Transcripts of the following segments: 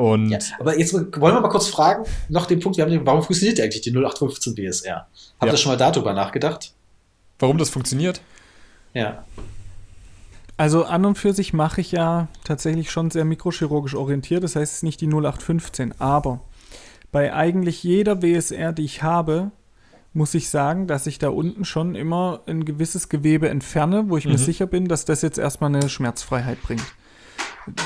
Und ja, aber jetzt wollen wir mal kurz fragen, noch den Punkt, wir haben den, warum funktioniert eigentlich die 0815 BSR? Habt ihr Ja. schon mal darüber nachgedacht? warum das funktioniert? Ja. Also an und für sich mache ich ja tatsächlich schon sehr mikrochirurgisch orientiert, das heißt es ist nicht die 0815, aber bei eigentlich jeder WSR, die ich habe, muss ich sagen, dass ich da unten schon immer ein gewisses Gewebe entferne, wo ich mir Mhm. sicher bin, dass das jetzt erstmal eine Schmerzfreiheit bringt.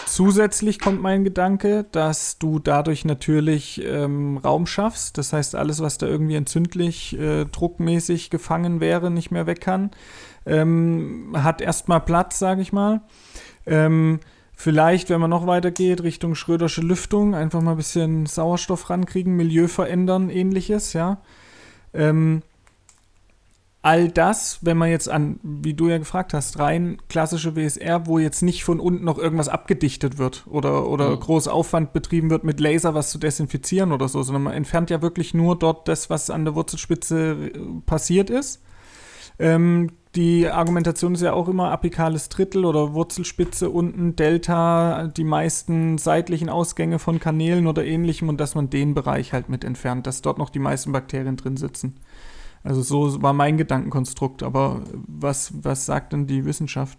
Zusätzlich kommt mein Gedanke, dass du dadurch natürlich ähm, Raum schaffst. Das heißt, alles, was da irgendwie entzündlich, äh, druckmäßig gefangen wäre, nicht mehr weg kann. Ähm, hat erstmal Platz, sage ich mal. Ähm, vielleicht, wenn man noch weiter geht, Richtung Schrödersche Lüftung, einfach mal ein bisschen Sauerstoff rankriegen, Milieu verändern, ähnliches, ja. Ähm, all das, wenn man jetzt an, wie du ja gefragt hast, rein klassische WSR, wo jetzt nicht von unten noch irgendwas abgedichtet wird oder, oder Mhm. großer Aufwand betrieben wird, mit Laser was zu desinfizieren oder so, sondern man entfernt ja wirklich nur dort das, was an der Wurzelspitze äh, passiert ist. Ähm, die Argumentation ist ja auch immer apikales Drittel oder Wurzelspitze unten, Delta, die meisten seitlichen Ausgänge von Kanälen oder ähnlichem und dass man den Bereich halt mit entfernt, dass dort noch die meisten Bakterien drin sitzen. Also so war mein Gedankenkonstrukt, aber was, was sagt denn die Wissenschaft?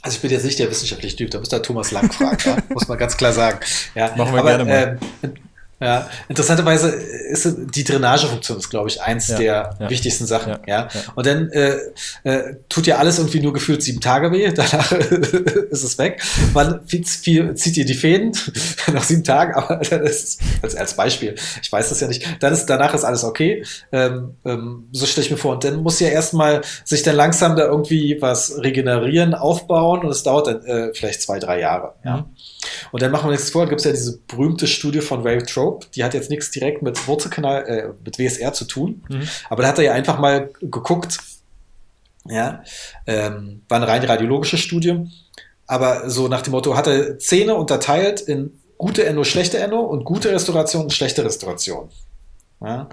Also ich bin jetzt nicht der wissenschaftliche Typ, da müsste Thomas Lang fragen, ja? muss man ganz klar sagen. Ja, Machen wir aber, gerne mal. Ähm, ja, interessanterweise ist die Drainagefunktion ist, glaube ich, eins Ja, der ja. wichtigsten Sachen. Ja, Ja. Und dann äh, äh, tut ja alles irgendwie nur gefühlt sieben Tage weh, danach ist es weg. Man zieht, ihr die Fäden nach sieben Tagen, aber dann ist als, als Beispiel, ich weiß das ja nicht, dann ist danach ist alles okay. Ähm, ähm, so stelle ich mir vor. Und dann muss ja erstmal sich dann langsam da irgendwie was regenerieren, aufbauen und es dauert dann äh, vielleicht zwei, drei Jahre. Ja. Mhm. Und dann machen wir nichts vor, gibt es ja diese berühmte Studie von Ray Trope, die hat jetzt nichts direkt mit Wurzelkanal, äh, mit WSR zu tun, Mhm. aber da hat er ja einfach mal geguckt, ja, ähm, war eine rein radiologische Studie, aber so nach dem Motto, hat er Zähne unterteilt in gute Endo, schlechte Endo und gute Restauration und schlechte Restauration. Ja?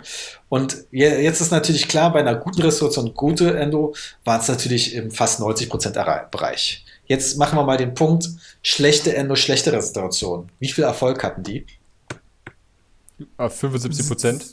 Und je- jetzt ist natürlich klar, bei einer guten Restauration und gute Endo waren es natürlich im fast 90% Erre- Bereich. Jetzt machen wir mal den Punkt, schlechte Endo, schlechte Restauration. Wie viel Erfolg hatten die? Ah, 75 Prozent.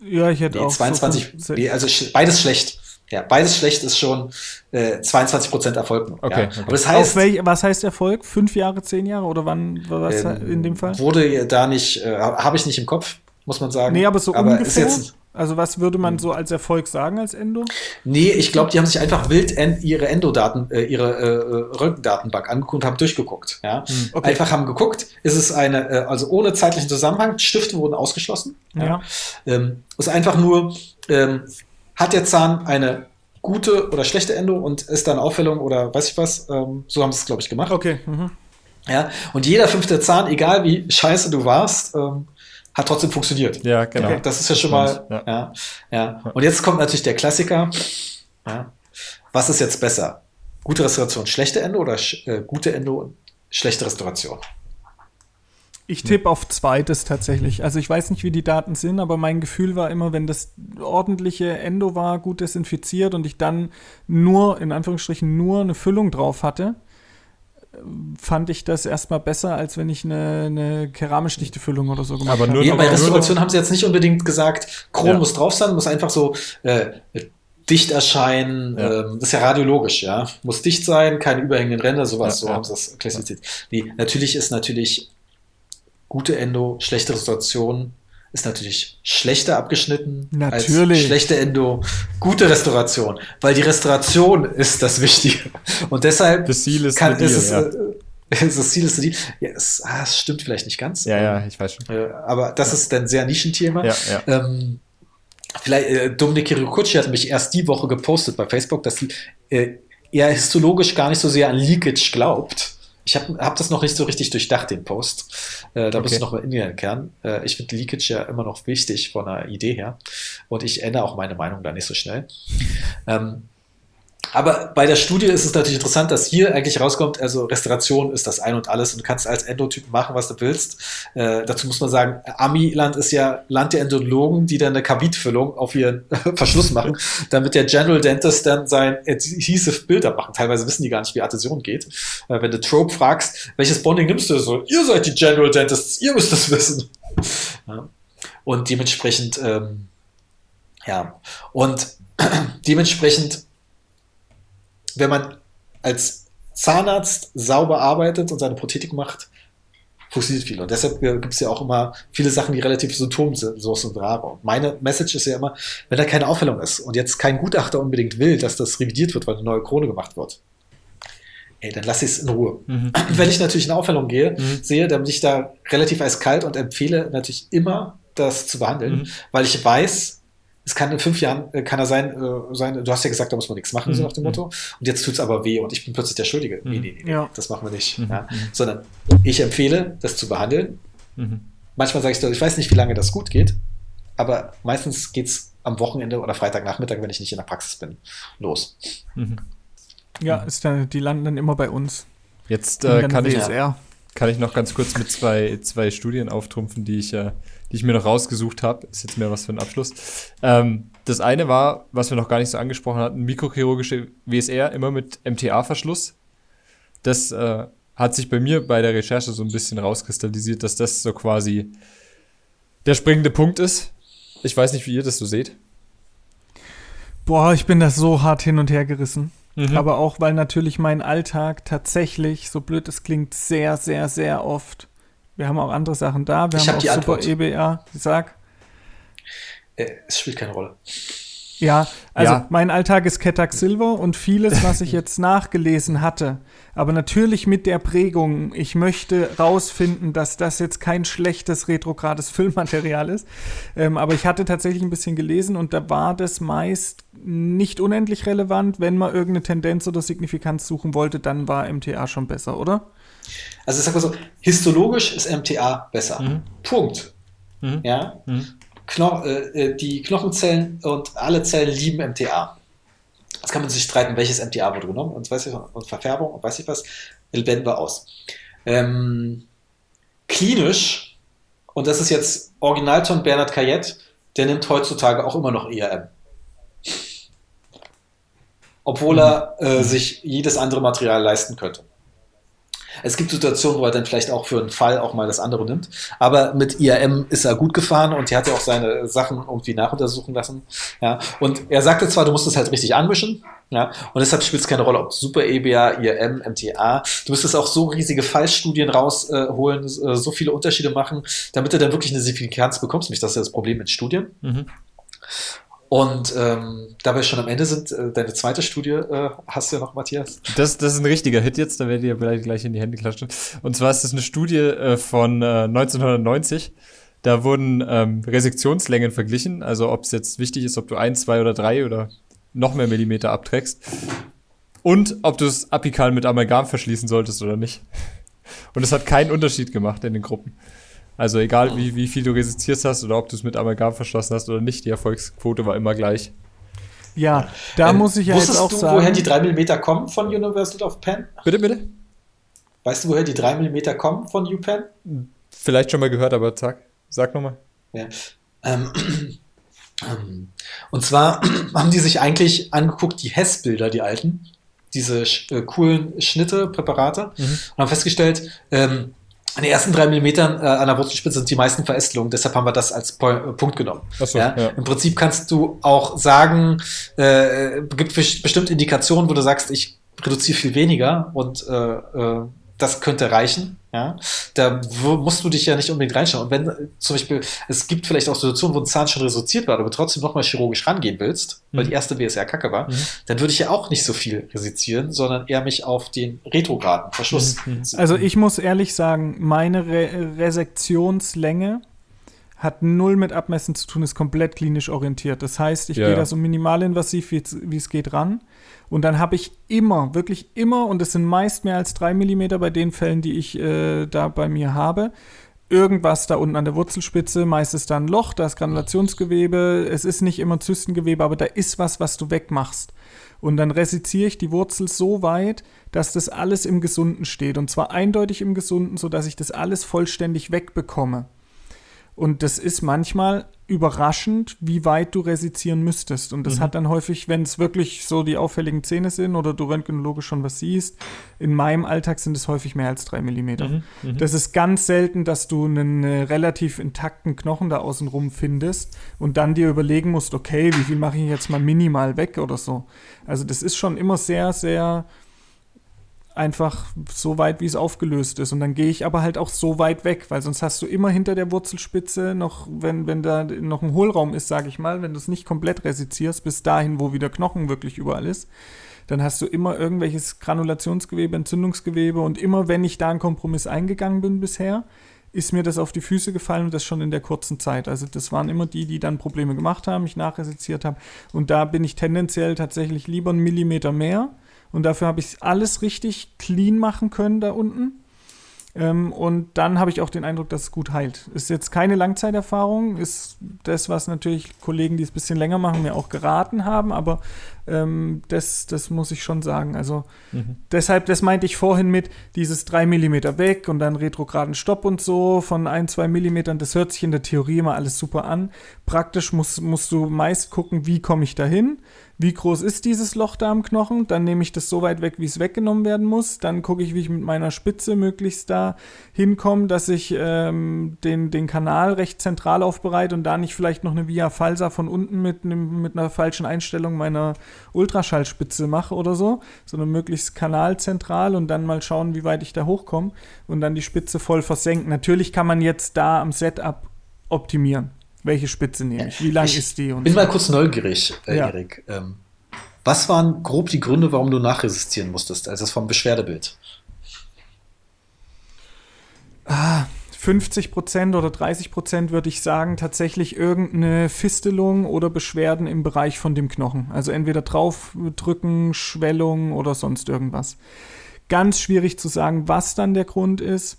Ja, ich hätte Nee, auch. 22, so, nee, also sch- beides schlecht. Ja, beides schlecht ist schon äh, 22% Erfolg. nur, Okay, ja. okay. Aber das heißt, welch, was heißt Erfolg? Fünf Jahre, zehn Jahre oder wann war was ähm, in dem Fall? wurde da nicht, äh, habe ich nicht im Kopf, muss man sagen. Nee, aber so ist ungefähr. jetzt, also was würde man so als Erfolg sagen als Endo? nee, ich glaube, die haben sich einfach wild en, ihre Endodaten, äh, ihre äh, Röntgendatenbank angeguckt und haben durchgeguckt. Ja? Hm, okay. Einfach haben geguckt, ist es eine, äh, also ohne zeitlichen Zusammenhang, Stifte wurden ausgeschlossen. Ja. Ähm, ist einfach nur, ähm, hat der Zahn eine gute oder schlechte Endo und ist da eine Auffällung oder weiß ich was, ähm, so haben sie es, glaube ich, gemacht. Okay. Mhm. Ja? Und jeder fünfte Zahn, egal wie scheiße du warst, ähm, hat trotzdem funktioniert. Ja, genau. Okay, das ist ja schon mal, Ja. ja. Ja, Und jetzt kommt natürlich der Klassiker. Ja. Was ist jetzt besser? Gute Restauration, schlechte Endo oder sch äh, gute Endo und schlechte Restauration? Ich tippe auf zweites tatsächlich. Also ich weiß nicht, wie die Daten sind, aber mein Gefühl war immer, wenn das ordentliche Endo war, gut desinfiziert und ich dann nur, in Anführungsstrichen, nur eine Füllung drauf hatte, fand ich das erstmal besser, als wenn ich eine, eine keramisch dichte Füllung oder so gemacht Aber nur habe. Noch- bei Restauration haben sie jetzt nicht unbedingt gesagt, Kron Ja. muss drauf sein, muss einfach so äh, dicht erscheinen. Ja. Ähm, das ist ja radiologisch, ja. Muss dicht sein, keine überhängenden Ränder, sowas. Ja, so ja. haben sie das klassifiziert. Nee, natürlich ist natürlich gute Endo, schlechte Restauration ist natürlich schlechter abgeschnitten Natürlich. als schlechte Endo, gute Restauration, weil die Restauration ist das Wichtige. Und deshalb Das Ziel ist kann, the ist deal, es, ja. äh, das Ziel ist. Ja, es, ah, es stimmt vielleicht nicht ganz. ja, ja, ich weiß schon. Äh, aber das ist dann sehr Nischenthema. Ja, ja. Ähm, vielleicht, äh, Dominik Kirikucci hat mich erst die Woche gepostet bei Facebook, dass äh, eher histologisch gar nicht so sehr an Leakage glaubt. Ich habe hab das noch nicht so richtig durchdacht, den Post. Äh, da Okay. du noch mal in den Kern. Äh, ich finde Leakage ja immer noch wichtig von der Idee her. Und ich ändere auch meine Meinung da nicht so schnell. Ähm, Aber bei der Studie ist es natürlich interessant, dass hier eigentlich rauskommt, also Restauration ist das Ein und Alles und du kannst als Endotyp machen, was du willst. Äh, dazu muss man sagen, Amiland ist ja Land der Endologen, die dann eine Kabitfüllung auf ihren Verschluss machen, damit der General Dentist dann sein Adhesive Bilder machen. Teilweise wissen die gar nicht, wie Adhäsion geht. Äh, wenn du Trope fragst, welches Bonding nimmst du so? Ihr seid die General Dentists, ihr müsst das wissen. Ja. Und dementsprechend, ähm, ja, und dementsprechend wenn man als Zahnarzt sauber arbeitet und seine Prothetik macht, funktioniert viel. Und deshalb gibt es ja auch immer viele Sachen, die relativ symptom sind, rare. Und meine Message ist ja immer, wenn da keine Aufhellung ist und jetzt kein Gutachter unbedingt will, dass das revidiert wird, weil eine neue Krone gemacht wird, ey, dann lasse ich es in Ruhe. Mhm. Wenn ich natürlich in Aufhellung gehe, mhm. sehe, dann bin ich da relativ eiskalt und empfehle natürlich immer, das zu behandeln, mhm. weil ich weiß, es kann in fünf Jahren, äh, kann er sein, äh, sein, du hast ja gesagt, da muss man nichts machen, mhm. so nach dem mhm. Motto. Und jetzt tut es aber weh und ich bin plötzlich der Schuldige. Mhm. Nee, nee, nee, ja. das machen wir nicht. Mhm. Ja. Mhm. Sondern ich empfehle, das zu behandeln. Mhm. Manchmal sage ich, ich weiß nicht, wie lange das gut geht, aber meistens geht es am Wochenende oder Freitagnachmittag, wenn ich nicht in der Praxis bin, los. Ja, ist dann, die landen dann immer bei uns. Jetzt äh, kann, ich, kann ich noch ganz kurz mit zwei, zwei Studien auftrumpfen, die ich äh, die ich mir noch rausgesucht habe. Ist jetzt mehr was für ein Abschluss. Ähm, das eine war, was wir noch gar nicht so angesprochen hatten, mikrochirurgische WSR, immer mit MTA-Verschluss. Das äh, hat sich bei mir bei der Recherche so ein bisschen rauskristallisiert, dass das so quasi der springende Punkt ist. Ich weiß nicht, wie ihr das so seht. Boah, ich bin da so hart hin und her gerissen. Mhm. Aber auch, weil natürlich mein Alltag tatsächlich, so blöd es klingt, sehr, sehr, sehr oft wir haben auch andere Sachen da. Wir ich haben hab auch Super Antwort. EBA. Sag. Äh, es spielt keine Rolle. Ja, also ja. mein Alltag ist Ketak Silver und vieles, was ich jetzt nachgelesen hatte, aber natürlich mit der Prägung, ich möchte rausfinden, dass das jetzt kein schlechtes retrogrades Füllmaterial ist, ähm, aber ich hatte tatsächlich ein bisschen gelesen und da war das meist nicht unendlich relevant, wenn man irgendeine Tendenz oder Signifikanz suchen wollte, dann war MTA schon besser, oder? Also ich sag mal so, histologisch ist MTA besser. Mhm. Punkt. Mhm. Ja? Mhm. Kno äh, äh, die Knochenzellen und alle Zellen lieben MTA. Jetzt kann man sich streiten, welches MTA wurde genommen und, weiß ich, und Verfärbung und weiß ich was, blenden wir aus. Ähm, klinisch, und das ist jetzt Originalton Bernhard Cayette, der nimmt heutzutage auch immer noch ERM. Obwohl er äh, sich jedes andere Material leisten könnte. Es gibt Situationen, wo er dann vielleicht auch für einen Fall auch mal das andere nimmt. Aber mit IAM ist er gut gefahren und die hat ja auch seine Sachen irgendwie nachuntersuchen lassen. Ja. Und er sagte zwar, du musst es halt richtig anmischen, ja, und deshalb spielt es keine Rolle, ob Super EBA, IAM, MTA. Du müsstest auch so riesige Fallstudien rausholen, äh, so viele Unterschiede machen, damit du dann wirklich eine Signifikanz bekommst. Nämlich das ist ja das Problem mit Studien. Mhm. Und ähm, da wir schon am Ende sind, äh, deine zweite Studie äh, hast du ja noch, Matthias. Das, das ist ein richtiger Hit jetzt, da werdet ihr vielleicht gleich in die Hände klatschen. Und zwar ist das eine Studie äh, von äh, 1990. Da wurden ähm, Resektionslängen verglichen, also ob es jetzt wichtig ist, ob du ein, zwei oder drei oder noch mehr Millimeter abträgst. Und ob du es apikal mit Amalgam verschließen solltest oder nicht. Und es hat keinen Unterschied gemacht in den Gruppen. Also egal, wie, wie viel du resistiert hast oder ob du es mit Amalgam verschlossen hast oder nicht, die Erfolgsquote war immer gleich. Ja, da ähm, muss ich ja jetzt auch du, sagen. woher die 3 mm kommen von University of Penn? Bitte, bitte? Weißt du, woher die 3 mm kommen von UPenn? Vielleicht schon mal gehört, aber sag, sag nochmal. Ja. Ähm, ähm, und zwar haben die sich eigentlich angeguckt, die Hess-Bilder, die alten, diese äh, coolen Schnitte, Präparate, mhm. und haben festgestellt, ähm, an den ersten drei Millimetern äh, an der Wurzelspitze sind die meisten Verästelungen, deshalb haben wir das als po äh, Punkt genommen. So, ja? Ja. Im Prinzip kannst du auch sagen, äh, gibt bestimmt Indikationen, wo du sagst, ich reduziere viel weniger und äh, äh, das könnte reichen. Ja, da musst du dich ja nicht unbedingt reinschauen. Und wenn zum Beispiel, es gibt vielleicht auch Situationen, wo ein Zahn schon resortiert war, aber trotzdem nochmal chirurgisch rangehen willst, mhm. weil die erste BSR kacke war, mhm. dann würde ich ja auch nicht so viel resizieren, sondern eher mich auf den retrograden Verschluss. Mhm. Also ich muss ehrlich sagen, meine Re Resektionslänge hat null mit Abmessen zu tun, ist komplett klinisch orientiert. Das heißt, ich ja, gehe da so minimalinvasiv, wie es geht, ran. Und dann habe ich immer, wirklich immer, und es sind meist mehr als drei Millimeter bei den Fällen, die ich äh, da bei mir habe, irgendwas da unten an der Wurzelspitze, meistens da ein Loch, da ist Granulationsgewebe, es ist nicht immer Zystengewebe, aber da ist was, was du wegmachst. Und dann resiziere ich die Wurzel so weit, dass das alles im Gesunden steht. Und zwar eindeutig im Gesunden, sodass ich das alles vollständig wegbekomme. Und das ist manchmal überraschend, wie weit du resizieren müsstest. Und das mhm. hat dann häufig, wenn es wirklich so die auffälligen Zähne sind oder du röntgenologisch schon was siehst, in meinem Alltag sind es häufig mehr als drei Millimeter. Mhm. Mhm. Das ist ganz selten, dass du einen äh, relativ intakten Knochen da außenrum findest und dann dir überlegen musst, okay, wie viel mache ich jetzt mal minimal weg oder so. Also das ist schon immer sehr, sehr einfach so weit, wie es aufgelöst ist. Und dann gehe ich aber halt auch so weit weg, weil sonst hast du immer hinter der Wurzelspitze noch, wenn, wenn da noch ein Hohlraum ist, sage ich mal, wenn du es nicht komplett resizierst, bis dahin, wo wieder Knochen wirklich überall ist, dann hast du immer irgendwelches Granulationsgewebe, Entzündungsgewebe und immer, wenn ich da einen Kompromiss eingegangen bin bisher, ist mir das auf die Füße gefallen und das schon in der kurzen Zeit. Also das waren immer die, die dann Probleme gemacht haben, ich nachresiziert habe. Und da bin ich tendenziell tatsächlich lieber einen Millimeter mehr und dafür habe ich alles richtig clean machen können da unten. Ähm, und dann habe ich auch den Eindruck, dass es gut heilt. Ist jetzt keine Langzeiterfahrung, ist das, was natürlich Kollegen, die es ein bisschen länger machen, mir auch geraten haben, aber ähm, das, das muss ich schon sagen. Also mhm. deshalb, das meinte ich vorhin mit dieses 3 mm weg und dann retrograden Stopp und so von 1, 2 mm, das hört sich in der Theorie immer alles super an. Praktisch musst, musst du meist gucken, wie komme ich dahin wie groß ist dieses Loch da am Knochen, dann nehme ich das so weit weg, wie es weggenommen werden muss, dann gucke ich, wie ich mit meiner Spitze möglichst da hinkomme, dass ich ähm, den, den Kanal recht zentral aufbereite und da nicht vielleicht noch eine Via Falsa von unten mit, mit einer falschen Einstellung meiner Ultraschallspitze mache oder so, sondern möglichst kanalzentral und dann mal schauen, wie weit ich da hochkomme und dann die Spitze voll versenken. Natürlich kann man jetzt da am Setup optimieren welche Spitze nehme ich? Wie lang ich ist die? Ich bin mal kurz neugierig, äh, ja. Erik. Ähm, was waren grob die Gründe, warum du nachresistieren musstest, also das vom Beschwerdebild? Ah, 50 Prozent oder 30 Prozent würde ich sagen, tatsächlich irgendeine Fistelung oder Beschwerden im Bereich von dem Knochen. Also entweder draufdrücken, Schwellung oder sonst irgendwas. Ganz schwierig zu sagen, was dann der Grund ist.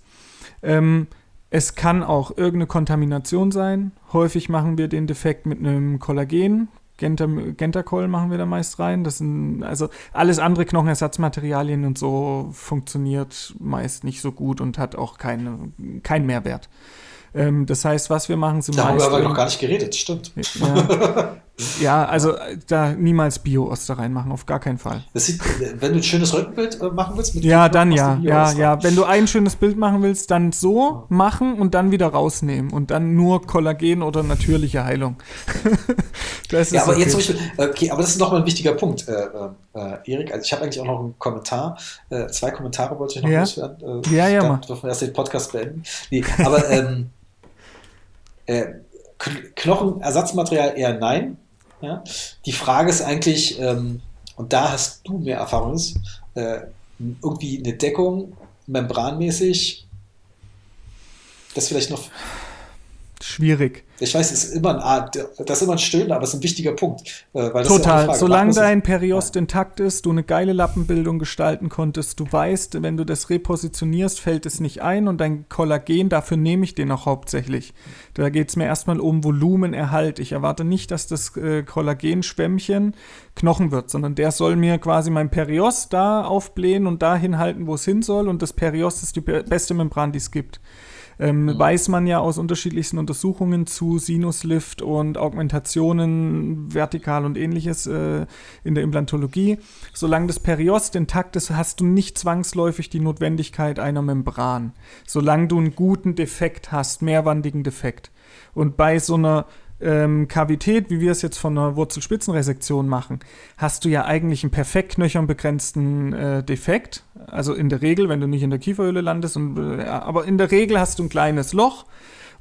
Ähm, es kann auch irgendeine Kontamination sein. Häufig machen wir den Defekt mit einem Kollagen. Gentacol machen wir da meist rein. Das sind, also alles andere Knochenersatzmaterialien und so funktioniert meist nicht so gut und hat auch keine, keinen Mehrwert. Ähm, das heißt, was wir machen, sind Da haben wir noch gar nicht geredet, stimmt. Ja. Ja, also da niemals Bio-Oster reinmachen, auf gar keinen Fall. Sieht, wenn du ein schönes Rückenbild äh, machen willst, mit Ja, dann ja, ja, ja. Wenn du ein schönes Bild machen willst, dann so machen und dann wieder rausnehmen und dann nur Kollagen oder natürliche Heilung. das ist ja, aber okay. jetzt zum Beispiel, okay, aber das ist nochmal ein wichtiger Punkt, äh, äh, Erik. Also ich habe eigentlich auch noch einen Kommentar, äh, zwei Kommentare wollte ich noch ja? loswerden. Äh, ja, ja, dann dürfen wir erst den Podcast beenden. Nee, aber ähm, äh, Knochenersatzmaterial eher nein. Ja? Die Frage ist eigentlich, ähm, und da hast du mehr Erfahrung, äh, irgendwie eine Deckung membranmäßig, das vielleicht noch schwierig. Ich weiß, es ist immer ein, das ist immer ein Stöhnen, aber es ist ein wichtiger Punkt. Äh, Total. Ja Solange dein Periost ja. intakt ist, du eine geile Lappenbildung gestalten konntest, du weißt, wenn du das repositionierst, fällt es nicht ein und dein Kollagen, dafür nehme ich den auch hauptsächlich. Da geht es mir erstmal um Volumenerhalt. Ich erwarte nicht, dass das äh, Kollagenschwämmchen Knochen wird, sondern der soll mir quasi mein Periost da aufblähen und dahin halten, wo es hin soll und das Periost ist die beste Membran, die es gibt ähm, mhm. weiß man ja aus unterschiedlichsten Untersuchungen zu Sinuslift und Augmentationen, vertikal und ähnliches äh, in der Implantologie. Solange das Periost intakt ist, hast du nicht zwangsläufig die Notwendigkeit einer Membran. Solange du einen guten Defekt hast, mehrwandigen Defekt. Und bei so einer ähm, Kavität, wie wir es jetzt von einer Wurzelspitzenresektion machen, hast du ja eigentlich einen perfekt knöchernbegrenzten äh, Defekt. Also in der Regel, wenn du nicht in der Kieferhöhle landest, und, äh, aber in der Regel hast du ein kleines Loch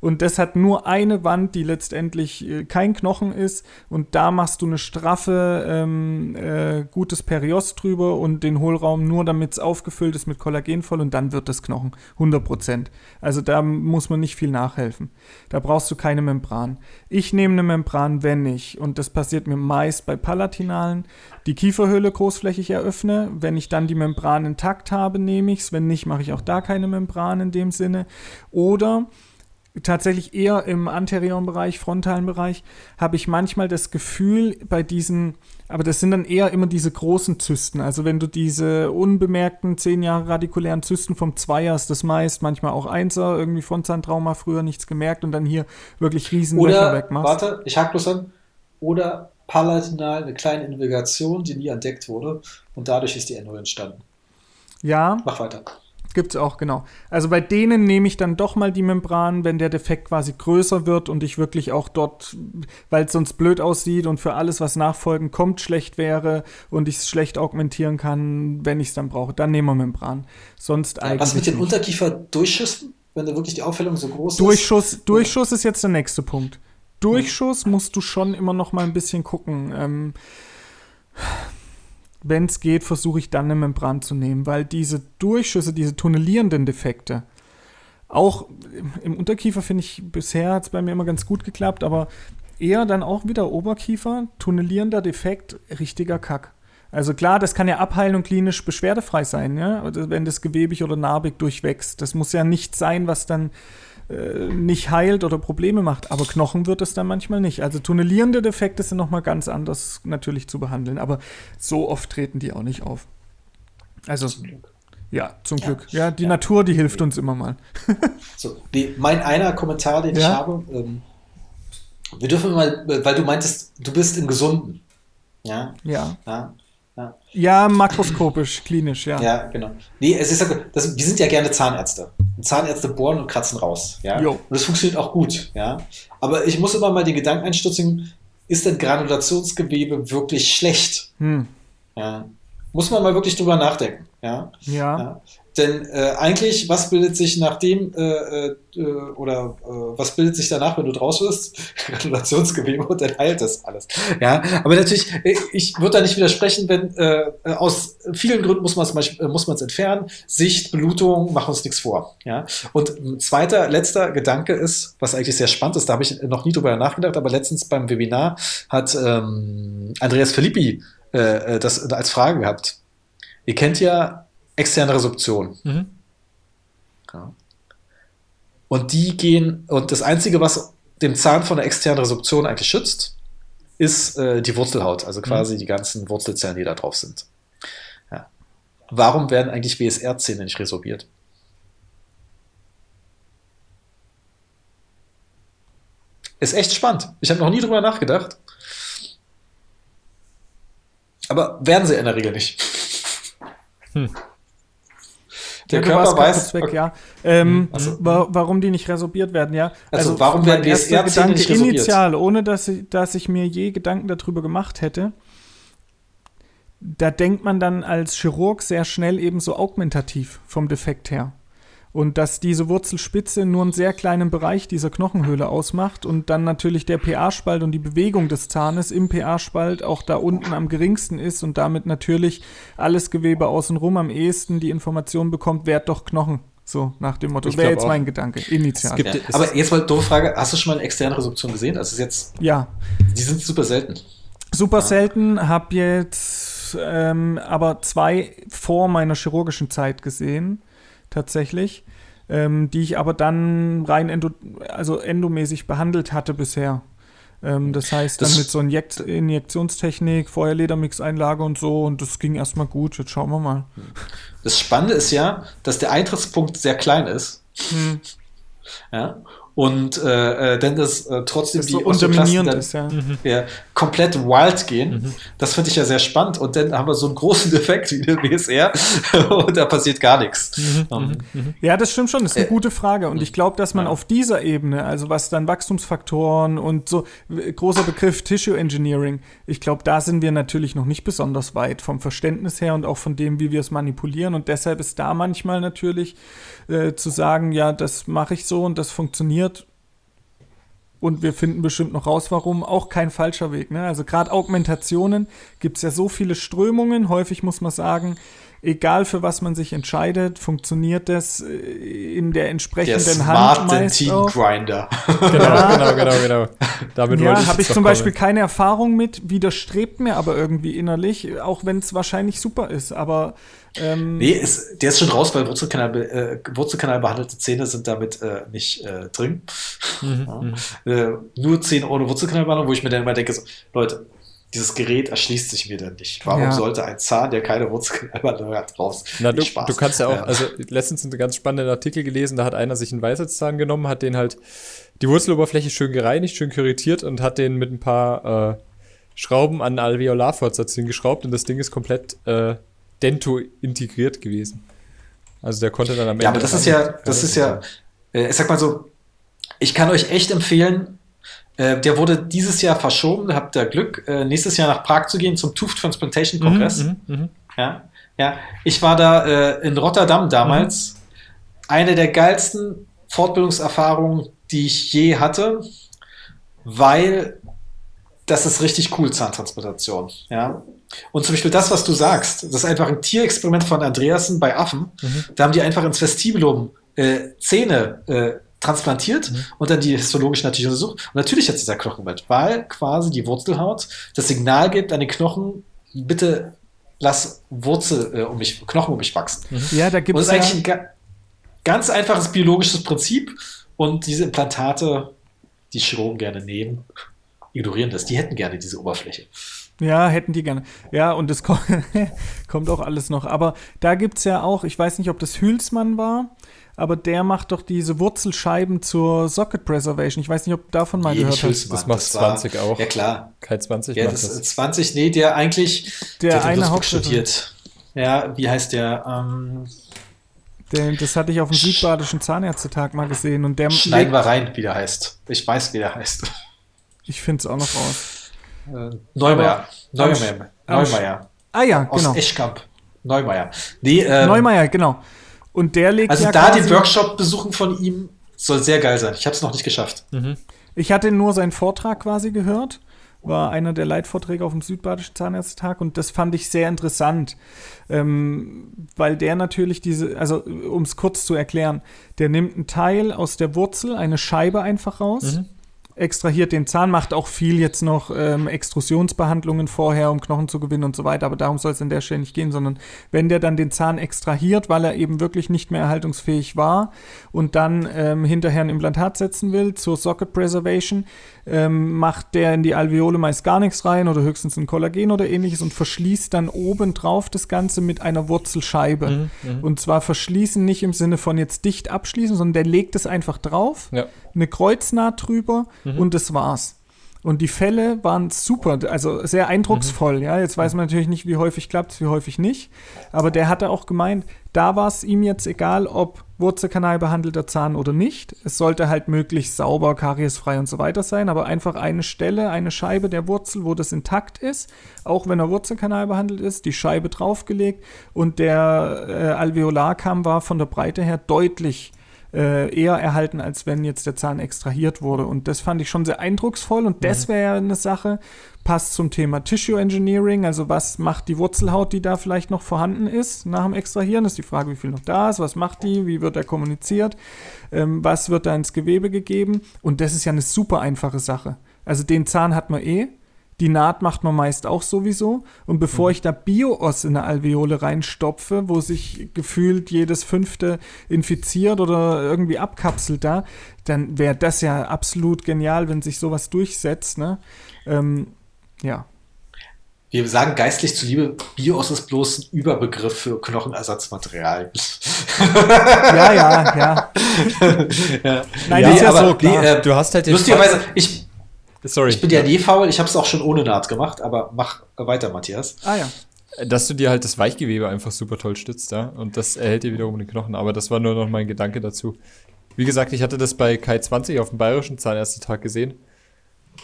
und das hat nur eine Wand, die letztendlich äh, kein Knochen ist und da machst du eine straffe, ähm, äh, gutes Periost drüber und den Hohlraum nur, damit es aufgefüllt ist mit Kollagen voll und dann wird das Knochen 100%. Also da muss man nicht viel nachhelfen. Da brauchst du keine Membran. Ich nehme eine Membran, wenn ich, und das passiert mir meist bei Palatinalen, die Kieferhöhle großflächig eröffne. Wenn ich dann die Membran intakt habe, nehme ich es. Wenn nicht, mache ich auch da keine Membran in dem Sinne. Oder tatsächlich eher im anterioren Bereich, frontalen Bereich, habe ich manchmal das Gefühl bei diesen, aber das sind dann eher immer diese großen Zysten. Also wenn du diese unbemerkten 10 Jahre radikulären Zysten vom Zweier ist das meist, manchmal auch Einser, irgendwie von Zahntrauma früher nichts gemerkt und dann hier wirklich riesen Löcher wegmachst. Warte, ich hack bloß an. Oder palatinal eine kleine Invigation, die nie entdeckt wurde und dadurch ist die Endo entstanden. Ja. Mach weiter. Gibt es auch, genau. Also bei denen nehme ich dann doch mal die Membran, wenn der Defekt quasi größer wird und ich wirklich auch dort, weil es sonst blöd aussieht und für alles, was nachfolgen kommt, schlecht wäre und ich es schlecht augmentieren kann, wenn ich es dann brauche. Dann nehmen wir Membran. Sonst ja, eigentlich. Was mit den Unterkieferdurchschüssen, wenn da wirklich die Aufhellung so groß Durchschuss, ist? Durchschuss ist jetzt der nächste Punkt. Durchschuss musst du schon immer noch mal ein bisschen gucken. Ähm, wenn es geht, versuche ich dann eine Membran zu nehmen, weil diese Durchschüsse, diese tunnelierenden Defekte, auch im Unterkiefer finde ich, bisher hat es bei mir immer ganz gut geklappt, aber eher dann auch wieder Oberkiefer, tunnelierender Defekt, richtiger Kack. Also klar, das kann ja abheilen und klinisch beschwerdefrei sein, ja? Also wenn das gewebig oder narbig durchwächst. Das muss ja nicht sein, was dann äh, nicht heilt oder Probleme macht. Aber Knochen wird es dann manchmal nicht. Also tunnelierende Defekte sind nochmal ganz anders natürlich zu behandeln. Aber so oft treten die auch nicht auf. Also, zum ja, zum ja. Glück. Ja, die ja. Natur, die hilft uns immer mal. so, die, mein einer Kommentar, den ja. ich habe, ähm, wir dürfen mal, weil du meintest, du bist im Gesunden. Ja. Ja. ja. Ja. ja, makroskopisch, klinisch, ja. Ja, genau. Nee, es ist ja, das, wir sind ja gerne Zahnärzte. Zahnärzte bohren und kratzen raus. Ja? Jo. Und das funktioniert auch gut. Ja? Aber ich muss immer mal den Gedanken einstürzen, ist denn Granulationsgewebe wirklich schlecht? Hm. Ja? Muss man mal wirklich drüber nachdenken. Ja. ja. ja. Denn äh, eigentlich, was bildet sich nachdem äh, äh, oder äh, was bildet sich danach, wenn du draußen bist? Gratulationsgewebe und dann heilt das alles. Ja, aber natürlich, äh, ich würde da nicht widersprechen, wenn äh, aus vielen Gründen muss man es muss man es entfernen. Sicht, Blutung, machen uns nichts vor. Ja. Und ein zweiter, letzter Gedanke ist, was eigentlich sehr spannend ist, da habe ich noch nie drüber nachgedacht, aber letztens beim Webinar hat ähm, Andreas Filippi äh, das als Frage gehabt. Ihr kennt ja externe Resorption. Mhm. Ja. Und die gehen, und das Einzige, was den Zahn von der externen Resorption eigentlich schützt, ist äh, die Wurzelhaut, also quasi mhm. die ganzen Wurzelzellen, die da drauf sind. Ja. Warum werden eigentlich WSR-Zähne nicht resorbiert? Ist echt spannend. Ich habe noch nie drüber nachgedacht. Aber werden sie in der Regel nicht. Hm. Der ja, Körper weiß. Weg, okay. ja. Ähm, also, wa warum die nicht resorbiert werden, ja. Also, also warum werden die Gedanke nicht resorbiert? initial, ohne dass ich, dass ich mir je Gedanken darüber gemacht hätte, da denkt man dann als Chirurg sehr schnell eben so augmentativ vom Defekt her und dass diese Wurzelspitze nur einen sehr kleinen Bereich dieser Knochenhöhle ausmacht und dann natürlich der pH-Spalt und die Bewegung des Zahnes im pH-Spalt auch da unten am geringsten ist und damit natürlich alles Gewebe außenrum am ehesten die Information bekommt, wer doch Knochen. So nach dem Motto. Das wäre jetzt auch. mein Gedanke, initial. Gibt, ja. Aber jetzt mal doofe Frage: Hast du schon mal eine externe Resorption gesehen? Also ist jetzt. Ja. Die sind super selten. Super ja. selten. Hab jetzt ähm, aber zwei vor meiner chirurgischen Zeit gesehen tatsächlich, ähm, die ich aber dann rein endo, also endomäßig behandelt hatte bisher. Ähm, das heißt, dann das mit so Injekt Injektionstechnik, Feuerledermix-Einlage und so und das ging erstmal gut. Jetzt schauen wir mal. Das Spannende ist ja, dass der Eintrittspunkt sehr klein ist. Hm. Ja, und äh, äh, denn das äh, trotzdem das die so unterminierend ist, ja. Mhm. ja. komplett wild gehen. Mhm. Das finde ich ja sehr spannend. Und dann haben wir so einen großen Defekt wie den WSR und da passiert gar nichts. Mhm. Um, mhm. Mhm. ja, das stimmt schon. Das ist eine äh, gute Frage. Und ich glaube, dass man ja. auf dieser Ebene, also was dann Wachstumsfaktoren und so großer Begriff Tissue Engineering, ich glaube, da sind wir natürlich noch nicht besonders weit vom Verständnis her und auch von dem, wie wir es manipulieren. Und deshalb ist da manchmal natürlich äh, zu sagen, ja, das mache ich so und das funktioniert. Und wir finden bestimmt noch raus, warum. Auch kein falscher Weg. Ne? Also gerade Augmentationen gibt es ja so viele Strömungen. Häufig muss man sagen, egal für was man sich entscheidet, funktioniert das äh, in der Der entsprechenden smarte Hand meist Team auch. Grinder. Genau, genau, genau, genau. Damit wollte Ja, habe ich zum Beispiel kommen. keine Erfahrung mit, widerstrebt mir aber irgendwie innerlich, auch wenn es wahrscheinlich super ist. Aber ähm, Nee, ist, der ist schon raus, weil Wurzelkanal, äh, Wurzelkanal behandelte Zähne sind damit äh, nicht äh, drin. Mhm, Ja. Äh, nur Zähne ohne Wurzelkanalbehandlung, wo ich mir dann immer denke, so, Leute, dieses Gerät erschließt sich mir dann nicht. Warum Ja. sollte ein Zahn, der keine Wurzelkanalbehandlung hat, raus? Na, du, du kannst ja auch, Ja. also letztens einen ganz spannenden Artikel gelesen, da hat einer sich einen Weisheitszahn genommen, hat den halt die Wurzeloberfläche schön gereinigt, schön kuratiert und hat den mit ein paar äh, Schrauben an Alveolarfortsatz hingeschraubt und das Ding ist komplett äh, dento integriert gewesen. Also der konnte dann am Ende. Ja, aber das ist ja, das ist ja, äh, ich sag mal so, ich kann euch echt empfehlen, äh, der wurde dieses Jahr verschoben, habt ihr Glück, äh, nächstes Jahr nach Prag zu gehen zum Tooth Transplantation Kongress. Mhm, mhm, mhm. Ja, ja. Ich war da in Rotterdam damals. Eine der geilsten Fortbildungserfahrungen, die ich je hatte, weil das ist richtig cool, Zahntransplantation. Ja. Und zum Beispiel das, was du sagst, das ist einfach ein Tierexperiment von Andreasen bei Affen. Da haben die einfach ins Vestibulum äh, Zähne äh, transplantiert und dann die histologisch natürlich untersucht. Und natürlich hat dieser Knochenbett, weil quasi die Wurzelhaut das Signal gibt an den Knochen, bitte lass Wurzel äh, um mich, Knochen um mich wachsen. ja, da gibt das es ist eigentlich ja, ein ga ganz einfaches biologisches Prinzip. Und diese Implantate, die Chirurgen gerne nehmen, ignorieren das. Die hätten gerne diese Oberfläche. Ja, hätten die gerne. Ja, und das ko kommt auch alles noch. Aber da gibt es ja auch, ich weiß nicht, ob das Hülsmann war, aber der macht doch diese Wurzelscheiben zur Socket Preservation. Ich weiß nicht, ob du davon mal Nee, gehört hast. Das macht war- 20 auch. Ja, klar. Kai 20 Ja, macht das das. ist 20, nee, der eigentlich, Der hat in eine Hauptstadt- studiert. Ja, wie heißt der? Ähm, Den, das hatte ich auf dem Südbadischen Zahnärztetag mal gesehen und der schneiden wir rein, wie der heißt. Ich weiß, wie der heißt. Ich finde es auch noch raus. Äh, Neumeier. Neumeier. Ah ja, Aus genau. Eschkamp. Neumeier. Nee, ähm, Neumeier, genau. Und der legt Also ja da den Workshop besuchen von ihm soll sehr geil sein. Ich habe es noch nicht geschafft. Ich hatte nur seinen Vortrag quasi gehört, war einer der Leitvorträge auf dem Südbadischen Zahnärztetag und das fand ich sehr interessant, ähm, weil der natürlich diese, also um es kurz zu erklären, der nimmt einen Teil aus der Wurzel, eine Scheibe einfach raus, extrahiert. Den Zahn, macht auch viel jetzt noch ähm, Extrusionsbehandlungen vorher, um Knochen zu gewinnen und so weiter, aber darum soll es an der Stelle nicht gehen, sondern wenn der dann den Zahn extrahiert, weil er eben wirklich nicht mehr erhaltungsfähig war und dann ähm, hinterher ein Implantat setzen will zur Socket Preservation, ähm, macht der in die Alveole meist gar nichts rein oder höchstens ein Kollagen oder ähnliches und verschließt dann oben drauf das Ganze mit einer Wurzelscheibe. Und zwar verschließen nicht im Sinne von jetzt dicht abschließen, sondern der legt es einfach drauf, Ja. eine Kreuznaht drüber und das war's. Und die Fälle waren super, also sehr eindrucksvoll. Ja, jetzt weiß man natürlich nicht, wie häufig klappt wie häufig nicht. Aber der hatte auch gemeint, da war es ihm jetzt egal, ob Wurzelkanal behandelter Zahn oder nicht. Es sollte halt möglichst sauber, kariesfrei und so weiter sein. Aber einfach eine Stelle, eine Scheibe der Wurzel, wo das intakt ist, auch wenn er Wurzelkanal behandelt ist, die Scheibe draufgelegt und der äh, Alveolarkamm war von der Breite her deutlich äh, eher erhalten, als wenn jetzt der Zahn extrahiert wurde. Und das fand ich schon sehr eindrucksvoll. Und das wäre ja eine Sache, passt zum Thema Tissue Engineering. Also was macht die Wurzelhaut, die da vielleicht noch vorhanden ist nach dem Extrahieren? Das ist die Frage, wie viel noch da ist, was macht die, wie wird er kommuniziert, ähm, was wird da ins Gewebe gegeben. Und das ist ja eine super einfache Sache. Also den Zahn hat man eh. Die Naht macht man meist auch sowieso. Und bevor ich da Bio-Os in eine Alveole reinstopfe, wo sich gefühlt jedes fünfte infiziert oder irgendwie abkapselt da, dann wäre das ja absolut genial, wenn sich sowas durchsetzt. Ne? Ähm, ja. Wir sagen geistlich zuliebe, Bios ist bloß ein Überbegriff für Knochenersatzmaterial. Ja, ja, ja. ja. Nein, Ja, ist ja aber so klar. nee, äh, Du hast halt den Lustigerweise, ich, Sorry. ich bin ja nie faul, ich habe es auch schon ohne Naht gemacht, aber mach weiter, Matthias. ah ja. dass du dir halt das Weichgewebe einfach super toll stützt, ja. Und das erhält dir wiederum den Knochen. Aber das war nur noch mein Gedanke dazu. Wie gesagt, ich hatte das bei Kai 20 auf dem Bayerischen Zahnärztetag gesehen.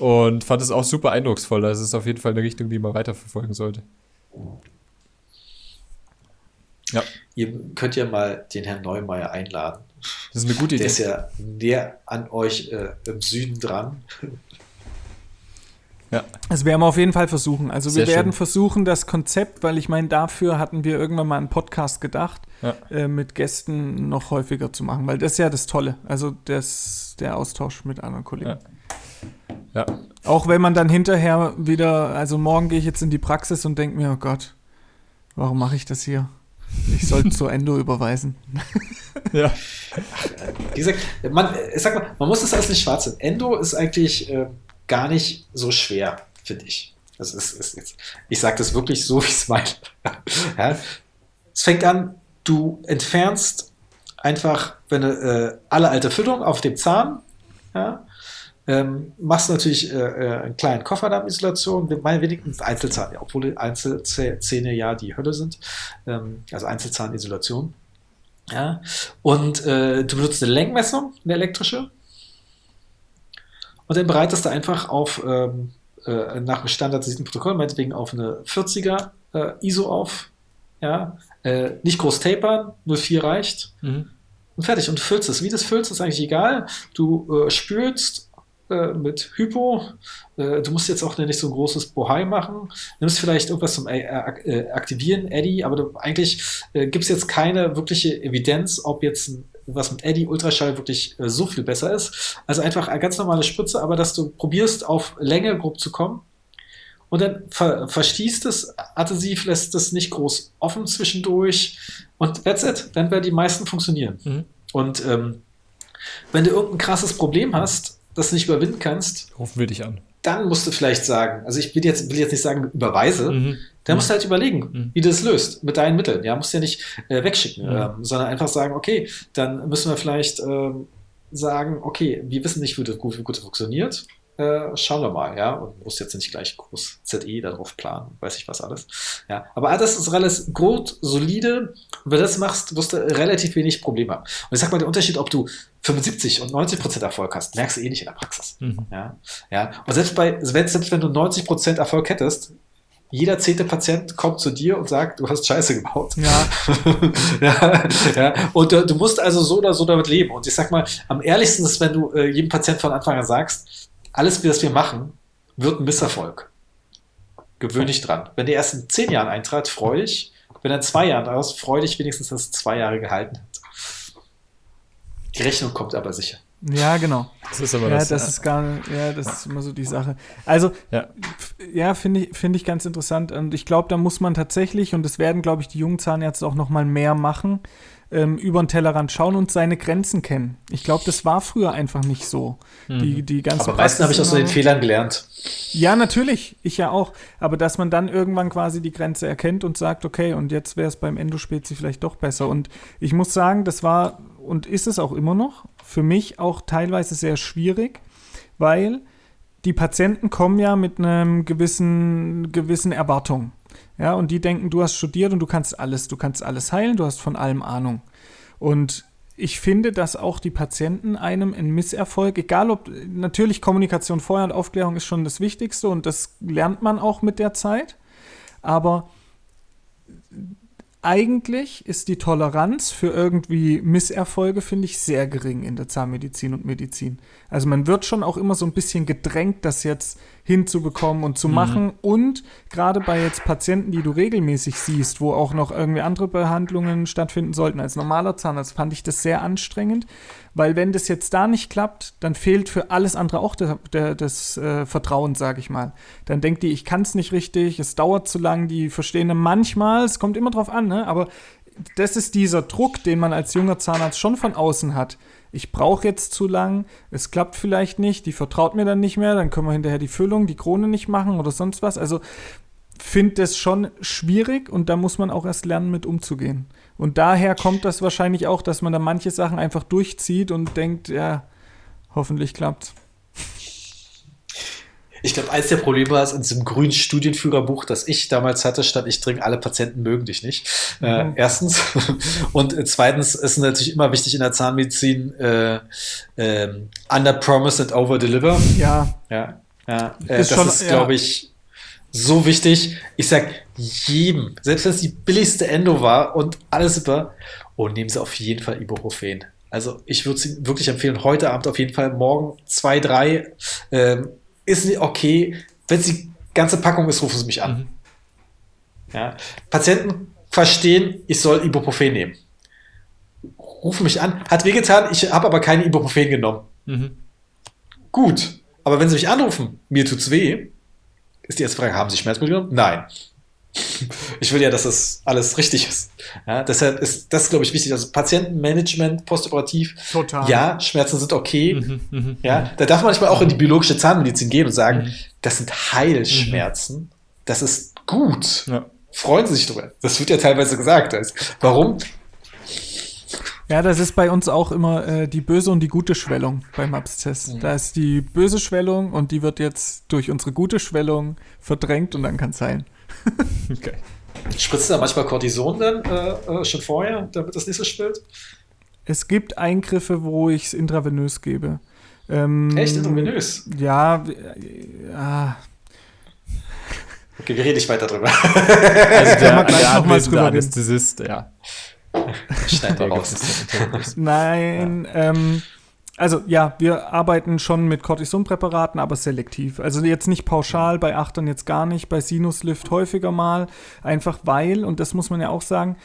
Und fand es auch super eindrucksvoll. Das ist auf jeden Fall eine Richtung, die man weiterverfolgen sollte. Ja, Ihr könnt ja mal den Herrn Neumeier einladen. das ist eine gute Der Idee. ist ja näher an euch äh, im Süden dran. Ja. Das werden wir auf jeden Fall versuchen. Also wir werden schön. versuchen, das Konzept, weil ich meine, dafür hatten wir irgendwann mal einen Podcast gedacht, ja. äh, mit Gästen noch häufiger zu machen, weil das ist ja das Tolle. Also das, der Austausch mit anderen Kollegen. Ja. Ja. Auch wenn man dann hinterher wieder, also morgen gehe ich jetzt in die Praxis und denke mir, oh Gott, warum mache ich das hier? Ich sollte zu Endo überweisen. ja. Wie gesagt, man, ich sag mal, man muss das alles nicht schwarz sehen. Endo ist eigentlich äh, gar nicht so schwer, finde ich. Das ist, ist jetzt, ich sage das wirklich so, wie ich es meine. ja. Es fängt an, du entfernst einfach, wenn äh, alle alte Füllung auf dem Zahn, ja, ähm, machst natürlich äh, äh, einen kleinen Kofferdarmisolation, meine wenigstens Einzelzahn, obwohl Einzelzähne ja die Hölle sind, ähm, also Einzelzahnisolation. Ja, und äh, du benutzt eine Lenkmessung, eine elektrische, und dann bereitest du einfach auf, ähm, äh, nach dem standardisierten Protokoll, meinetwegen auf eine 40er äh, ISO auf, ja, äh, nicht groß tapern, 04 reicht. Mhm. Und fertig. Und du füllst es. Wie das füllst, ist eigentlich egal. Du äh, spülst äh, mit Hypo. Äh, du musst jetzt auch nicht so ein großes Bohai machen. Nimmst vielleicht irgendwas zum äh, äh Aktivieren, Eddy, aber du, eigentlich gibt es jetzt keine wirkliche Evidenz, ob jetzt ein, was mit Eddy Ultraschall wirklich äh, so viel besser ist. Also einfach eine ganz normale Spritze, aber dass du probierst, auf Länge grob zu kommen. Und dann ver verstießt es, adhesiv lässt es nicht groß offen zwischendurch. Und that's it. Dann werden die meisten funktionieren. Mhm. Und ähm, wenn du irgendein krasses Problem hast, das du nicht überwinden kannst, rufen wir dich an. Dann musst du vielleicht sagen, also ich will jetzt, will jetzt nicht sagen, überweise, mhm. dann musst du halt überlegen, mhm. wie du das löst, mit deinen Mitteln. Ja, musst du ja nicht äh, wegschicken, mhm. ähm, sondern einfach sagen, okay, dann müssen wir vielleicht ähm, sagen, okay, wir wissen nicht, wie das gut, wie gut funktioniert. Äh, schauen wir mal, ja, und muss jetzt nicht gleich groß ZE darauf planen, weiß ich was alles. Ja, aber das ist relativ gut, solide. wenn du das machst, wirst du relativ wenig Probleme haben. Und ich sag mal, der Unterschied, ob du 75 und 90 Prozent Erfolg hast, merkst du eh nicht in der Praxis. Mhm. Ja, ja. Und selbst bei, selbst wenn du 90 Prozent Erfolg hättest, jeder zehnte Patient kommt zu dir und sagt, du hast Scheiße gebaut. Ja. ja, ja. Und äh, du musst also so oder so damit leben. Und ich sag mal, am ehrlichsten ist, wenn du äh, jedem Patient von Anfang an sagst, alles, was wir machen, wird ein Misserfolg. Gewöhn dich dran. Wenn der erst in zehn Jahren eintrat, freu dich. Wenn er in zwei Jahren aus, freu dich wenigstens, dass es zwei Jahre gehalten hat. Die Rechnung kommt aber sicher. Ja, genau. Das ist aber ja, das, das ist gar ja, das ist immer so die Sache. Also, ja, ja finde ich, finde ich ganz interessant. Und ich glaube, da muss man tatsächlich, und das werden, glaube ich, die jungen Zahnärzte auch noch mal mehr machen, ähm, über den Tellerrand schauen und seine Grenzen kennen. Ich glaube, das war früher einfach nicht so. Mhm. Die, die ganze Aber meistens habe ich aus so den Fehlern gelernt. Ja, natürlich. Ich ja auch. Aber dass man dann irgendwann quasi die Grenze erkennt und sagt, okay, und jetzt wäre es beim Endospezi vielleicht doch besser. Und ich muss sagen, das war und ist es auch immer noch für mich auch teilweise sehr schwierig, weil die Patienten kommen ja mit einem gewissen, gewissen Erwartung. Ja, und die denken, du hast studiert und du kannst alles, du kannst alles heilen, du hast von allem Ahnung. Und ich finde, dass auch die Patienten einem in Misserfolg, egal ob natürlich Kommunikation vorher und Aufklärung ist schon das Wichtigste und das lernt man auch mit der Zeit, aber eigentlich ist die Toleranz für irgendwie Misserfolge, finde ich, sehr gering in der Zahnmedizin und Medizin. Also man wird schon auch immer so ein bisschen gedrängt, das jetzt hinzubekommen und zu mhm. machen. Und gerade bei jetzt Patienten, die du regelmäßig siehst, wo auch noch irgendwie andere Behandlungen stattfinden sollten als normaler Zahnarzt, fand ich das sehr anstrengend, weil wenn das jetzt da nicht klappt, dann fehlt für alles andere auch der, der, das äh, Vertrauen, sage ich mal. Dann denkt die, ich kann es nicht richtig, es dauert zu lang, die verstehen manchmal, es kommt immer drauf an, ne? aber das ist dieser Druck, den man als junger Zahnarzt schon von außen hat. Ich brauche jetzt zu lang, es klappt vielleicht nicht, die vertraut mir dann nicht mehr, dann können wir hinterher die Füllung, die Krone nicht machen oder sonst was. Also finde das schon schwierig und da muss man auch erst lernen, mit umzugehen. Und daher kommt das wahrscheinlich auch, dass man da manche Sachen einfach durchzieht und denkt, ja, hoffentlich klappt's. Ich glaube, eins der Probleme war es in diesem grünen Studienführerbuch, das ich damals hatte, stand, ich dringend, alle Patienten mögen dich nicht. Äh, mhm. Äh, erstens. Und zweitens ist natürlich immer wichtig in der Zahnmedizin, äh, äh, under promise and over deliver. Ja. Ja. ja. Äh, ist das schon, ist, glaube ich, so wichtig. Ich sag jedem, selbst wenn es die billigste Endo war und alles super, oh, nehmen Sie auf jeden Fall Ibuprofen. Also ich würde es wirklich empfehlen, heute Abend auf jeden Fall, morgen zwei, drei. Ähm, ist okay, wenn es die ganze Packung ist, rufen sie mich an. Mhm. Ja. Patienten verstehen, ich soll Ibuprofen nehmen. Rufen mich an, hat wehgetan, ich habe aber keine Ibuprofen genommen. Mhm. Gut, aber wenn sie mich anrufen, mir tut's weh, ist die erste Frage, haben sie Schmerzmittel genommen? Nein. Ich will ja, dass das alles richtig ist. Ja, deshalb ist das, glaube ich, wichtig. Also Patientenmanagement postoperativ. Total. Ja, Schmerzen sind okay. Mhm, mh, ja, mh. da darf man manchmal auch in die biologische Zahnmedizin gehen und sagen, mhm. das sind Heilschmerzen. Mhm. Das ist gut. Ja. Freuen Sie sich drüber. Das wird ja teilweise gesagt. Also, warum? Ja, das ist bei uns auch immer äh, die böse und die gute Schwellung beim Abszess. Mhm. Da ist die böse Schwellung und die wird jetzt durch unsere gute Schwellung verdrängt und dann kann es heilen. okay. Spritzt du da manchmal Cortison dann äh, äh, schon vorher, damit das nicht so schwillt? Es gibt Eingriffe, wo ich es intravenös gebe. Ähm, Echt intravenös? Ja, äh, ja. Okay, wir reden nicht weiter drüber. Also der, der, der Anästhesist, ja. Schneid raus. Nein, ja. ähm, also ja, wir arbeiten schon mit Cortisonpräparaten, aber selektiv. Also jetzt nicht pauschal, bei Achtern jetzt gar nicht, bei Sinuslift häufiger mal, einfach weil, und das muss man ja auch sagen,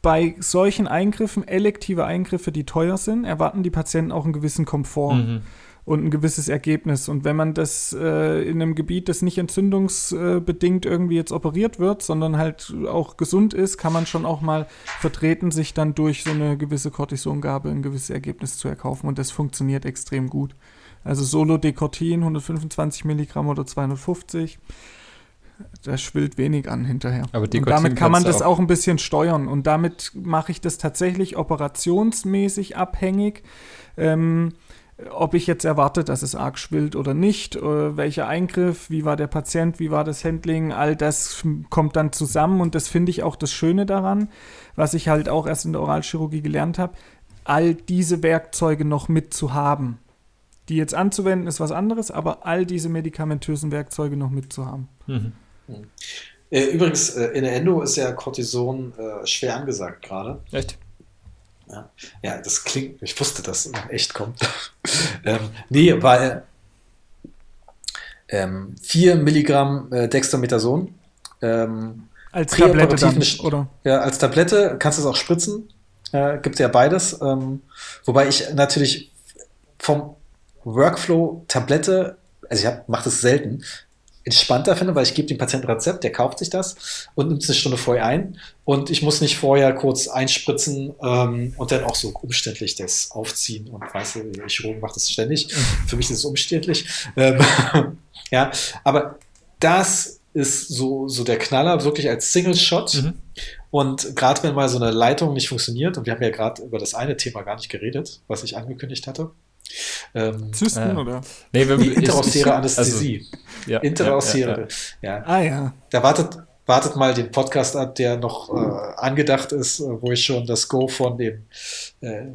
bei solchen Eingriffen, elektive Eingriffe, die teuer sind, erwarten die Patienten auch einen gewissen Komfort. Mhm und ein gewisses Ergebnis. Und wenn man das äh, in einem Gebiet, das nicht entzündungsbedingt irgendwie jetzt operiert wird, sondern halt auch gesund ist, kann man schon auch mal vertreten, sich dann durch so eine gewisse Cortisongabe ein gewisses Ergebnis zu erkaufen. Und das funktioniert extrem gut. Also Solo-Decortin 125 Milligramm oder 250 das schwillt wenig an hinterher. Aber und damit kann man das auch, auch ein bisschen steuern. Und damit mache ich das tatsächlich operationsmäßig abhängig. Ähm, ob ich jetzt erwarte, dass es arg schwillt oder nicht, äh, welcher Eingriff, wie war der Patient, wie war das Handling, all das kommt dann zusammen und das finde ich auch das Schöne daran, was ich halt auch erst in der Oralchirurgie gelernt habe, all diese Werkzeuge noch mitzuhaben. Die jetzt anzuwenden ist was anderes, aber all diese medikamentösen Werkzeuge noch mitzuhaben. Mhm. Äh, übrigens, äh, in der Endo ist ja Cortison schwer angesagt gerade. Echt? Ja, ja das klingt, ich wusste, dass es echt kommt. ähm, nee, weil ähm, 4 Milligramm äh, Dextromethason. Ähm, als Tablette dann, oder? Ja, als Tablette kannst du es auch spritzen. Äh, gibt ja beides. Ähm, wobei ich natürlich vom Workflow Tablette, also ich mache das selten, entspannter finde, weil ich gebe dem Patienten Rezept, der kauft sich das und nimmt es eine Stunde vorher ein und ich muss nicht vorher kurz einspritzen ähm, und dann auch so umständlich das aufziehen und weißt du, der Chirurg macht das ständig. Für mich ist es umständlich. Ähm, ja, aber das ist so, so der Knaller, wirklich als Single-Shot. Mhm. Und gerade wenn mal so eine Leitung nicht funktioniert, und wir haben ja gerade über das eine Thema gar nicht geredet, was ich angekündigt hatte, ähm, Zysten, äh, oder? Nee, wir, die interossäre Anästhesie. Also, ja, interossäre. Ja, ja, Ah ja. Da wartet, wartet mal den Podcast ab, der noch äh, angedacht ist, äh, wo ich schon das Go von dem, äh,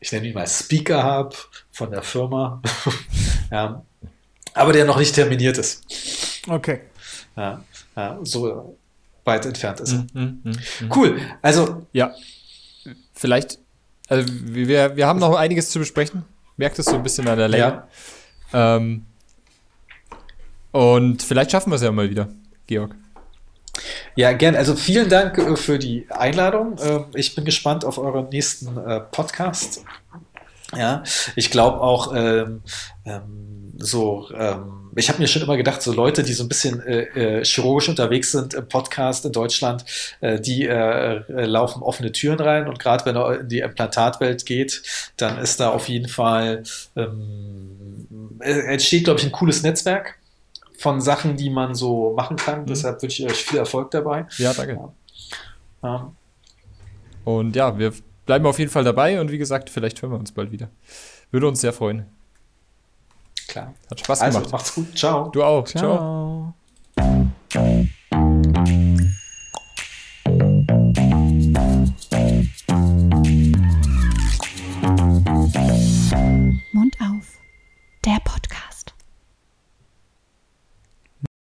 ich nenne ihn mal Speaker habe, von der Firma. ja. Aber der noch nicht terminiert ist. Okay. Ja, ja so weit entfernt ist er. Mm, mm, mm, cool. Also. Ja. Vielleicht, also wir, wir haben noch einiges zu besprechen merkt es so ein bisschen an der Länge. Ja. Ähm, und vielleicht schaffen wir es ja mal wieder, Georg. Ja, gern. Also vielen Dank äh, für die Einladung. Ähm, ich bin gespannt auf euren nächsten äh, Podcast. Ja, ich glaube auch ähm, ähm, so, ähm, ich habe mir schon immer gedacht, so Leute, die so ein bisschen äh, äh, chirurgisch unterwegs sind im Podcast in Deutschland, äh, die äh, äh laufen offene Türen rein und gerade wenn er in die Implantatwelt geht, dann ist da auf jeden Fall ähm, entsteht, glaube ich, ein cooles Netzwerk von Sachen, die man so machen kann. Mhm. Deshalb wünsche ich euch viel Erfolg dabei. Ja, danke. Ja. Und ja, wir bleiben auf jeden Fall dabei und wie gesagt, vielleicht hören wir uns bald wieder. Würde uns sehr freuen. Klar. Hat Spaß also, gemacht. Macht's gut. Ciao. Du auch. Ciao. Ciao.